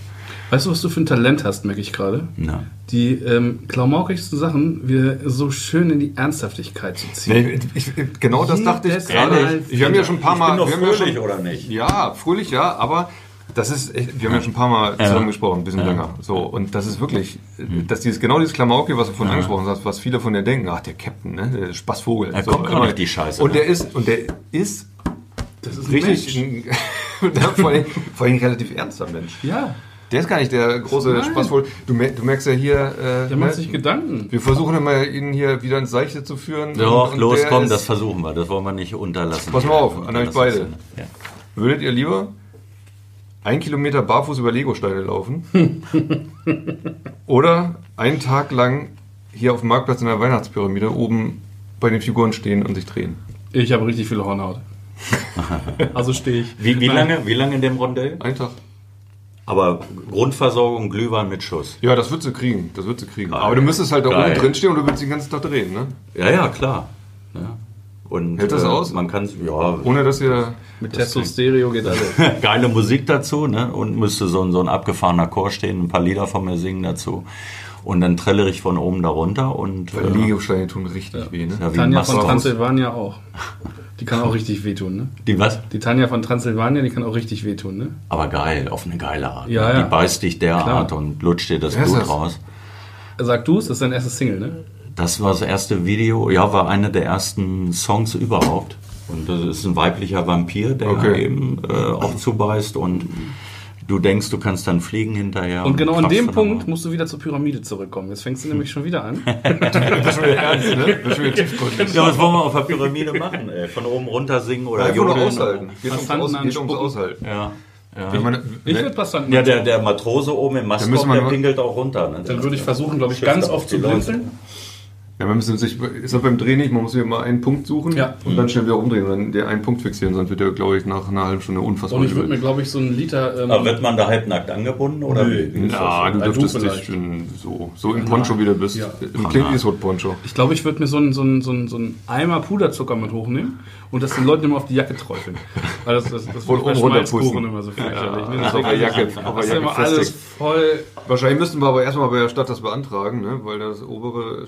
Weißt du, was du für ein Talent hast, merke ich gerade? Ja. Die ähm, klamaukigsten Sachen wieder so schön in die Ernsthaftigkeit zu ziehen. Ich, ich, genau das dachte ich gerade. Wir haben ja schon ein paar Ich Mal. wir haben ja fröhlich, schon, oder nicht? Ja, fröhlich ja, aber das ist echt, wir haben ja schon ein paar Mal zusammen gesprochen, ein bisschen Ja. länger. So, und das ist wirklich, dass dieses, genau dieses Klamauke, was du vorhin angesprochen hast, was viele von dir denken, ach, der Captain, ne, der Spaßvogel. Er kommt gar nicht die Scheiße, Und ne? der ist, und der ist Das ist ein richtig, ein, [laughs] ja, vor, allem, vor allem relativ ernster Mensch. Ja, Der ist gar nicht der große Nein. Spaßvogel. Du, mer- du merkst ja hier, äh, der macht ne, sich Gedanken. wir versuchen immer, ihn hier wieder ins Seichte zu führen. Doch, Und- los, komm, das versuchen wir. Das wollen wir nicht unterlassen. Pass mal auf, an euch beide. Ja. Würdet ihr lieber ein Kilometer barfuß über Legosteine laufen [laughs] oder einen Tag lang hier auf dem Marktplatz in der Weihnachtspyramide oben bei den Figuren stehen und sich drehen? Ich habe richtig viel Hornhaut. [laughs] also stehe ich. Wie, wie, lange, wie lange in dem Rondell? Ein Tag. Aber Grundversorgung, Glühwein mit Schuss. Ja, das würdest du kriegen. Das würdest du kriegen. Geil. Aber du müsstest halt da Geil. oben drin stehen und du würdest den ganzen Tag drehen, ne? Ja, ja, klar. Ja. Und, Hält das äh, aus? Man kann ja Ohne dass ihr. Mit Testo Stereo geht alles. [laughs] geile Musik dazu, ne? Und müsste so ein, so ein abgefahrener Chor stehen, ein paar Lieder von mir singen dazu. Und dann trellere ich von oben da runter und Weil äh, Legosteine tun richtig weh, ne? ja, Tanja von. Transsilvania auch. [laughs] Die kann auch richtig wehtun, ne? Die was? Die Tanja von Transsilvanien, die kann auch richtig wehtun, ne? Aber geil, auf eine geile Art. Ja, ne? ja. Die beißt dich derart und lutscht dir das Wer Blut das? raus. Sag du es, das ist dein erstes Single, ne? Das war das erste Video, ja, war einer der ersten Songs überhaupt. Und das ist ein weiblicher Vampir, der Okay. eben äh, auch zubeißt und du denkst, du kannst dann fliegen hinterher. Und genau an dem Punkt musst du wieder zur Pyramide zurückkommen. Jetzt fängst du nämlich schon wieder an. [laughs] Das ist wieder ernst, ne? Das ist wieder [laughs] tiefgründig. Ja, was wollen wir auf der Pyramide machen? Ey? Von oben runter singen oder nur jodeln? aushalten. Geht ums, Aus, geht ums anspucken. Aushalten. Ja. ja. Wenn man, Ich würde Passanten. Ja, der, der Matrose oben im wir der nur- pinkelt auch runter. Ne? Dann würde ich versuchen, glaube ich, ganz oft zu blinzeln. Ja, man müssen sich, ist das beim Dreh nicht, man muss hier mal einen Punkt suchen Ja. und dann schnell wieder rumdrehen und dann den einen Punkt fixieren, sonst wird der, glaube ich, nach einer halben Stunde unfassbar Und ich würde mir, glaube ich, so einen Liter. Ähm, Aber wird man da halbnackt angebunden? Oder Nö. wie? Na, du dürftest dich so, so im Poncho wie du bist. Ja. Im Clint Eastwood Poncho. ich glaube, ich würde mir so einen, so, einen, so, einen, so einen Eimer Puderzucker mit hochnehmen und das den Leuten immer auf die Jacke träufeln. Weil das, das, das bei oben runterpusten. Immer so fürchterlich. ne? das auf der Jacke, auf der immer alles voll. Wahrscheinlich müssten wir aber erstmal bei der Stadt das beantragen, ne? weil das obere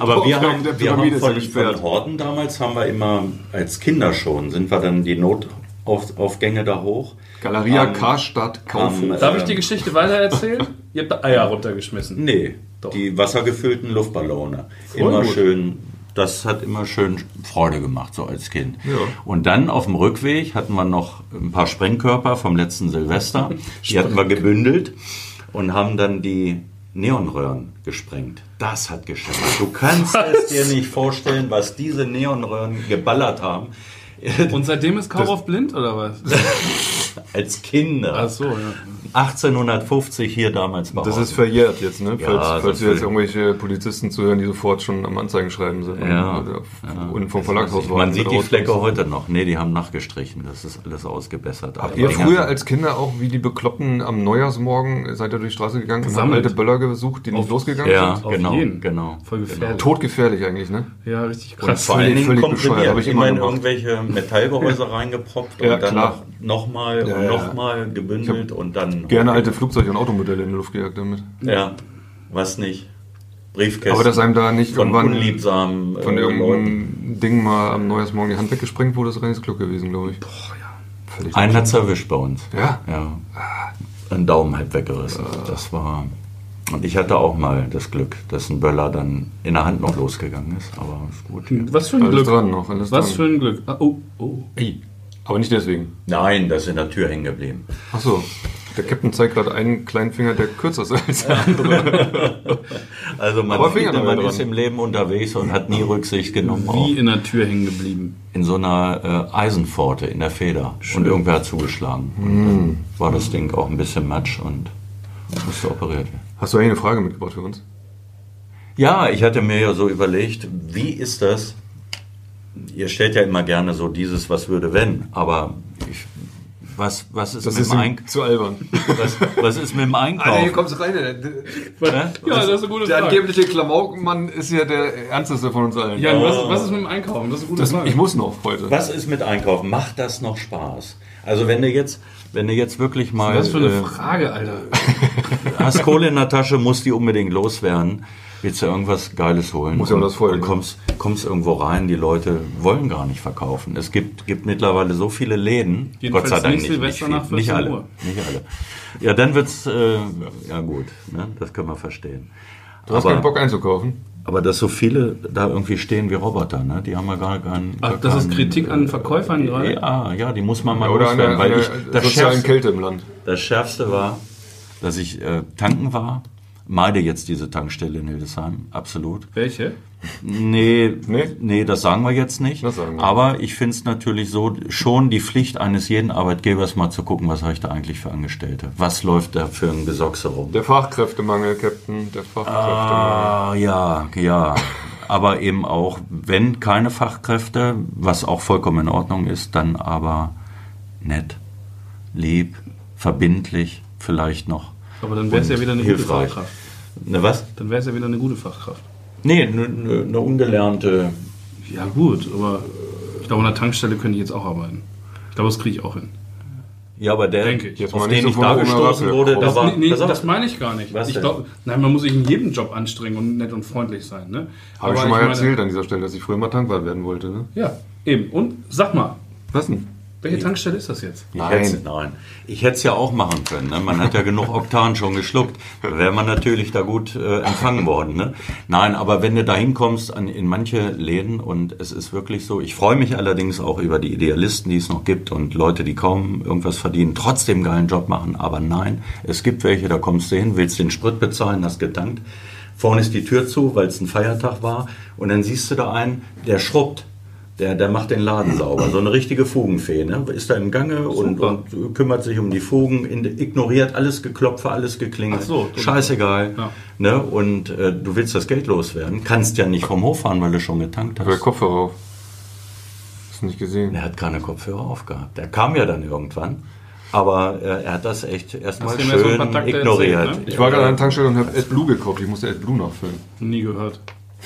Aber wir haben, der wir haben von, von Horden damals haben wir immer als Kinder schon, sind wir dann die Notaufgänge da hoch. Galeria Am- Karstadt Kaufhof. am, Darf ich die Geschichte weiter erzählen? Ihr habt da Eier runtergeschmissen. Nee, Doch. die wassergefüllten Luftballone. Voll immer gut. schön, das hat immer schön Freude gemacht, so als Kind. Ja. Und dann auf dem Rückweg hatten wir noch ein paar Sprengkörper vom letzten Silvester. die hatten wir gebündelt und haben dann die Neonröhren gesprengt. Das hat geschimmert. Du kannst es dir nicht vorstellen, was diese Neonröhren geballert haben. Und seitdem ist Kaurhoff blind oder was? [laughs] Als Kinder. Ach so, ja. 1850 hier damals bei Das ist verjährt jetzt, ne? Ja, Falls, falls wir jetzt irgendwelche Polizisten zuhören, die sofort schon am Anzeigenschreiben sind Ja, und, ja. und vom Verlagshaus Man warten, sieht die Flecke heute noch. Nee, die haben nachgestrichen. Das ist alles ausgebessert. Aber Ihr früher als Kinder auch wie die Bekloppten am Neujahrsmorgen seid ihr durch die Straße gegangen und habt alte Böller gesucht, die nicht losgegangen Ja, sind? Auf genau, jeden. genau. Voll gefährlich. Totgefährlich eigentlich, ne? Ja, richtig Und krass. vor allen Dingen völlig komprimiert. bescheuert, hab ich immer in irgendwelche Metallgehäuse reingepoppt Ja, und dann klar. noch, noch mal Ja, und ja. noch mal gebündelt und dann Gerne alte Flugzeuge und Automodelle in die Luft gejagt damit. Ja, was nicht. Briefkästen Aber dass einem da nicht von irgendwann unliebsamen von äh, Leuten. irgendeinem Ding mal am Neujahrsmorgen die Hand weggesprengt wurde, ist reines Glück gewesen, glaube ich. Boah, ja. Völlig Einen hat's erwischt bei uns. Ja? Ja. Ein Daumen halb weggerissen. Das war. Und ich hatte auch mal das Glück, dass ein Böller dann in der Hand noch losgegangen ist. Aber ist gut. Was für ein Alles Glück. dran noch, alles Was dran. für ein Glück. Ah, oh, oh. Ey, Aber nicht deswegen. Nein, das ist in der Tür hängen geblieben. Achso. Der Captain zeigt gerade einen kleinen Finger, der kürzer ist als der andere. [laughs] Also man sieht, man ist im Leben unterwegs und hat nie Rücksicht genommen. auch Wie in der Tür hängen geblieben. in so einer äh, Eisenpforte in der Feder. Und irgendwer hat zugeschlagen. Und Hm. dann war das Ding auch ein bisschen matsch und musste operiert werden. Hast du eigentlich eine Frage mitgebracht für uns? Ja, ich hatte mir ja so überlegt, wie ist das? Ihr stellt ja immer gerne so dieses, was würde wenn, aber ich, was, was ist Das mit ist dem Einkauf? zu albern. Was, was ist mit dem Einkauf? kommst du rein. Der, Hä? Ja, das ist eine gute der angebliche Klamaukmann ist ja der ernsteste von uns allen. Ja, was, was ist mit dem Einkaufen? Das ist eine gute das, Frage. ich muss noch heute. Was ist mit Einkaufen? Macht das noch Spaß? Also wenn du jetzt, wenn du jetzt wirklich mal Was für eine äh, Frage, Alter. [laughs] hast Kohle in der Tasche, musst die unbedingt loswerden, willst du irgendwas Geiles holen Muss ja und, das und ne? kommst, kommst irgendwo rein, die Leute wollen gar nicht verkaufen. Es gibt, gibt mittlerweile so viele Läden, Jedenfalls Gott sei Dank nicht nicht, nicht, Silvester viel, nach nicht 14 alle, Uhr. nicht alle. Ja, dann wird's, äh, ja gut, ne? das können wir verstehen. Du hast aber, keinen Bock einzukaufen? aber dass so viele da irgendwie stehen wie Roboter, ne? die haben ja gar keinen... Ach, gar das ist keinen, Kritik an Verkäufern gerade? Ja, ja, die muss man mal Oder loswerden, eine, weil eine ich, das sozialen Schärfste, Kälte im Land? das Schärfste war, dass ich äh, tanken war. Meide jetzt diese Tankstelle in Hildesheim, absolut. Welche? Nee, Nee? nee, das sagen wir jetzt nicht. Das sagen wir. Aber ich finde es natürlich so, schon die Pflicht eines jeden Arbeitgebers mal zu gucken, was habe ich da eigentlich für Angestellte? Was läuft da für ein Gesochse rum? Der Fachkräftemangel, Captain. Der Fachkräftemangel. Ah, ja, ja. Aber eben auch, wenn keine Fachkräfte, was auch vollkommen in Ordnung ist, dann aber nett, lieb, verbindlich, vielleicht noch. Aber dann wäre es ja wieder eine gute hilfreich. Fachkraft. Ne, was? Dann wäre es ja wieder eine gute Fachkraft. Nee, eine ne, ne ungelernte. Ja, gut, aber ich glaube, an der Tankstelle könnte ich jetzt auch arbeiten. Ich glaube, das kriege ich auch hin. Ja, aber der, Denke ich. Jetzt auf den nicht ich so da gestoßen wurde, da Das war. nee, nee, das meine ich gar nicht. Was ich denn? glaub, nein, man muss sich in jedem Job anstrengen und nett und freundlich sein. Ne? Habe ich schon mal meine- erzählt an dieser Stelle, dass ich früher mal Tankwart werden wollte. Ne? Ja, Eben. Und sag mal, Was denn? Welche Tankstelle ist das jetzt? Ich Nein. hätt's- nein. Ich hätte es ja auch machen können. Ne? Man hat ja genug Oktan schon geschluckt. Da wäre man natürlich da gut äh, empfangen worden. Ne? Nein, aber wenn du da hinkommst an, in manche Läden und es ist wirklich so, ich freue mich allerdings auch über die Idealisten, die es noch gibt und Leute, die kaum irgendwas verdienen, trotzdem einen geilen Job machen. Aber nein, es gibt welche, da kommst du hin, willst den Sprit bezahlen, hast getankt. Vorne ist die Tür zu, weil es ein Feiertag war. Und dann siehst du da einen, der schrubbt. Der, der macht den Laden sauber. So eine richtige Fugenfee. Ne? Ist da im Gange und, und kümmert sich um die Fugen, ignoriert alles Geklopfe, alles Geklingel. Ach so, Scheißegal. Ja. Ne? Und äh, du willst das Geld loswerden. Kannst ja nicht vom Hof fahren, weil du schon getankt hast. Kopfhörer auf. Hast du nicht gesehen? Er hat keine Kopfhörer aufgehabt. Der kam ja dann irgendwann. Aber äh, er hat das echt erstmal so schön Takte ignoriert. erzählt, ne? Ich war gerade an der Tankstelle und habe AdBlue gekauft. Ich musste AdBlue nachfüllen. Nie gehört.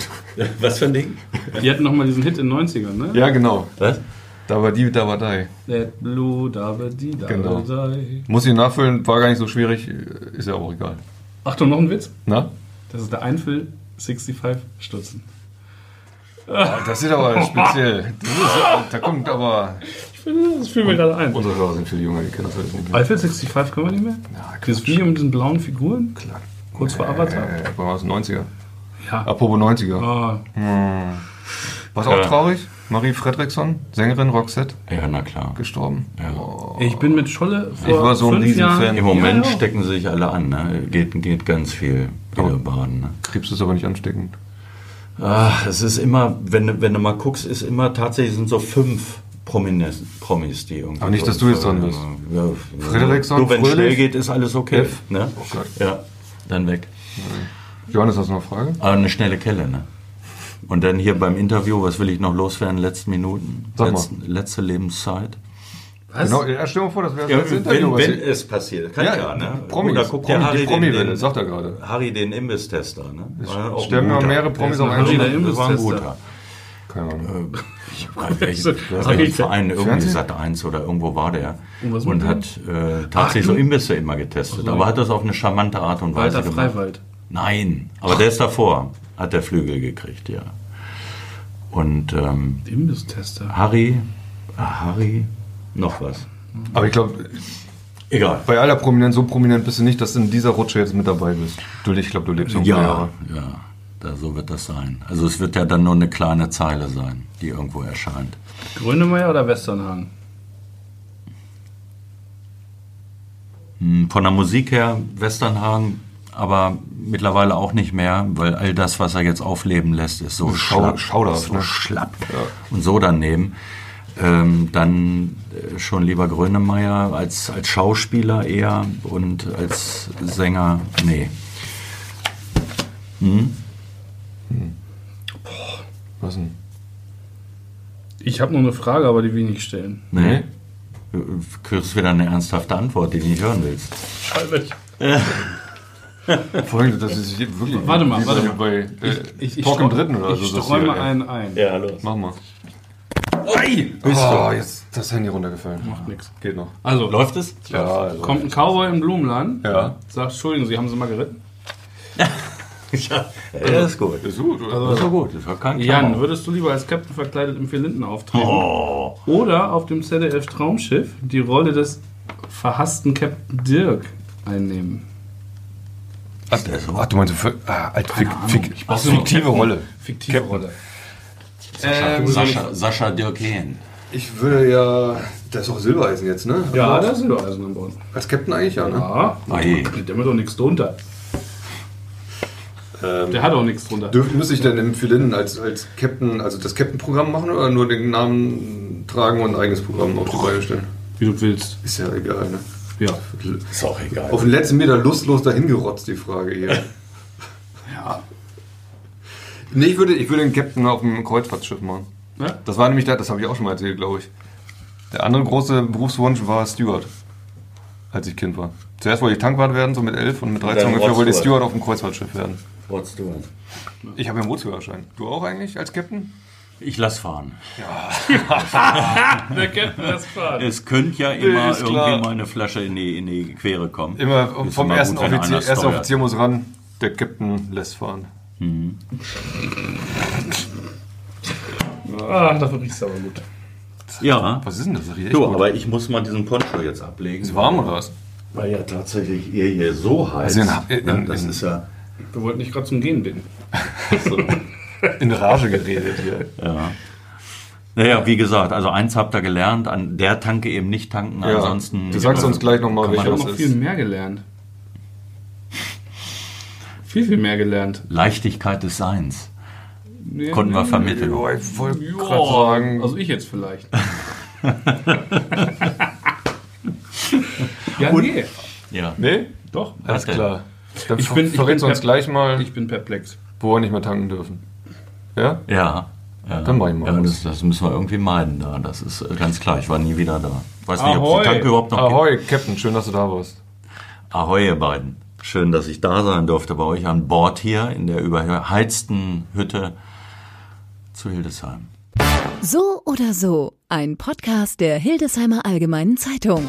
[laughs] Was für ein Ding? Die hatten noch mal diesen Hit in den 90ern, ne? Ja, genau. Was? Da war die, da war die. That blue, da die, da Genau. die. Muss ich nachfüllen, war gar nicht so schwierig. Ist ja auch egal. Achtung, noch ein Witz. Na? Das ist der Einfüll 65 Stutzen. Das ist aber speziell. Das ist, da kommt aber. Ich finde, das fühlen wir gerade ein. Unsere Hörer sind viel jünger, die kennen das alles nicht mehr. Eiffel 65 können wir nicht mehr? Ja, Dieses Video mit diesen blauen Figuren? Klar. Kurz vor Avatar? Äh, war es? 90er. Ja. Apropos 90er. Ah, Was auch Ja. traurig? Marie Fredriksson, Sängerin Roxette, Ja, na klar. gestorben. Ja. ich bin mit Scholle vor Ich war so ein fünf Riesenfan. Jahren. Im Moment Ja, ja. stecken sie sich alle an. Ne? Geht, geht ganz viel wieder baden. Ne? Krebs ist aber nicht ansteckend. Ach, es ist immer, wenn, du- wenn du mal guckst, ist immer tatsächlich sind so fünf Prominenz, Promis, die irgendwie. Aber nicht, dass du jetzt dran bist. Ja. Frederikson, Du, wenn es Fröhlich? schnell geht, ist alles okay. F. Ne? Oh Gott. Ja, dann weg. Johannes, hast du noch eine Frage? Aber eine schnelle Kelle, ne? Und dann hier beim Interview, was will ich noch loswerden? Letzten Minuten? Sag mal. Letzte Lebenszeit? Was? Genau, ja, stell dir mal vor, das wäre Ja, das letzte Interview. wenn, wenn es passiert, kann Ja, ja, ne? Promis, Oder guckt Promi- der Harry die Promi-Welle, den, den, sagt er gerade. Harry den Imbisstester, ne? Auch sterben ja mehrere Promis auf Harry einen der Schlag. Das war ein Imbisstester. guter. Keine Ahnung. Ich weiß nicht, [laughs] welchen, Verein, irgendwie? Sat 1 oder irgendwo war der. Und hat äh, tatsächlich so Imbisse immer getestet. so. Aber hat das auf eine charmante Art und Weise Walter gemacht. Freiwald. Nein, aber der ist davor. Hat der Flügel gekriegt, ja. Und ähm, Imbisstester. Harry, äh, Harry, noch was. Aber ich glaube, Egal. bei aller Prominenz, so prominent bist du nicht, dass du in dieser Rutsche jetzt mit dabei bist. Du, ich glaube, du lebst noch Ja, Jahre. ja, da, so wird das sein. Also es wird ja dann nur eine kleine Zeile sein, die irgendwo erscheint. Grönemeyer oder Westernhagen? Hm, Von der Musik her Westernhagen, aber mittlerweile auch nicht mehr, weil all das, was er jetzt aufleben lässt, ist so Schau- schlapp. so ne? schlapp. Und so daneben. Ähm, dann äh, schon lieber Grönemeyer als, als Schauspieler eher und als Sänger, nee. Was denn? Ich habe noch eine Frage, aber die will ich nicht stellen. Nee. Du kriegst wieder eine ernsthafte Antwort, die du nicht hören willst. Scheiße. [laughs] [laughs] Vor allem, das ist wirklich. Warte mal, warte mal. bei äh, Ich, ich, Talk im Dritten oder ich so. mal ja. einen ein. Ja, los. Mach mal. Ui, Oh, jetzt ist das Handy runtergefallen. Macht nichts. Geht noch. Also, Läuft es? Ja, also. kommt ein Cowboy im Blumenladen, Ja. sagt, Entschuldigen Sie, haben Sie mal geritten? [laughs] Ja, ja, ist gut. Ist gut, oder? Das ist so gut. Das war kein Jan, Klammer. würdest du lieber als Captain verkleidet im Vierlinden auftreten? Oh. Oder auf dem ZDF Traumschiff die Rolle des verhassten Captain Dirk einnehmen? Ach, ach, du meinst, für, ah, als fik, fik, Ich brauch nur noch fiktive Captain. Rolle. Fiktive Rolle. Sascha, Sascha, Sascha Dirkhen. Ich würde ja. Das ist auch Silbereisen jetzt, ne? Ja, da ist Silbereisen an Bord. Als Captain eigentlich, ja, ne? Ja, Ei. der hat doch nichts drunter. Ähm, Der hat auch nichts drunter. Dürf, müsste ich denn im Philin als, als Captain, also das Captain-Programm machen oder nur den Namen tragen und ein eigenes Programm auf die Beine stellen? Wie du willst. Ist ja egal, ne? Ja. Ist auch egal. Auf den letzten Meter lustlos dahingerotzt, die Frage hier. Ja. nee, ich würde, ich würde den Captain auf dem Kreuzfahrtschiff machen. ja. Das war nämlich da, das habe ich auch schon mal erzählt, glaube ich. Der andere große Berufswunsch war Steward, als ich Kind war. Zuerst wollte ich Tankwart werden, so mit elf, und mit 13 dann ungefähr wollte ich Steward auf dem Kreuzfahrtschiff werden. What's doing? Ich habe ja einen Bootsführerschein. Du auch eigentlich als Captain? Ich lass fahren. Der [laughs] Captain das fahren. Es könnte ja immer Ist irgendwie klar. mal eine Flasche in die, in die Quere kommen. Immer Ist vom immer ersten gut, Offizier, erster. Offizier muss ran, der Captain lässt fahren. Ah, dafür riecht es aber gut. Ja. Was ist denn das? das gut. aber ich muss mal diesen Poncho jetzt ablegen. Ist warm oder was? Weil ja tatsächlich ihr hier so heiß. Also in- in- ne, das in- ist ja. Wir wollten nicht gerade zum Gehen bitten. [laughs] In Rage geredet hier. Ja. Naja, wie gesagt, also eins habt ihr gelernt, an der Tanke eben nicht tanken, Ja, ansonsten. du sagst uns gleich nochmal, welcher noch das viel ist. mehr gelernt. Viel, viel mehr gelernt. Leichtigkeit des Seins Nee, konnten wir nee, vermitteln. Boah, ich wollte gerade sagen, also ich jetzt vielleicht. [laughs] ja, Und- nee. Ja. nee, Doch. alles klar. Dann Ich bin- ich bin uns gleich mal, Ich bin perplex. wo wir nicht mehr tanken dürfen. Ja? Ja. ja. Dann mach ich mal ja, das, das müssen wir irgendwie meiden da. Das ist äh, ganz klar. Ich war nie wieder da. Weiß nicht, ob Ahoi. die Tanke überhaupt noch gibt. Ahoi, Captain, schön, dass du da warst. Ahoi, ihr beiden. Schön, dass ich da sein durfte bei euch an Bord hier in der überheizten Hütte zu Hildesheim. So oder so, ein Podcast der Hildesheimer Allgemeinen Zeitung.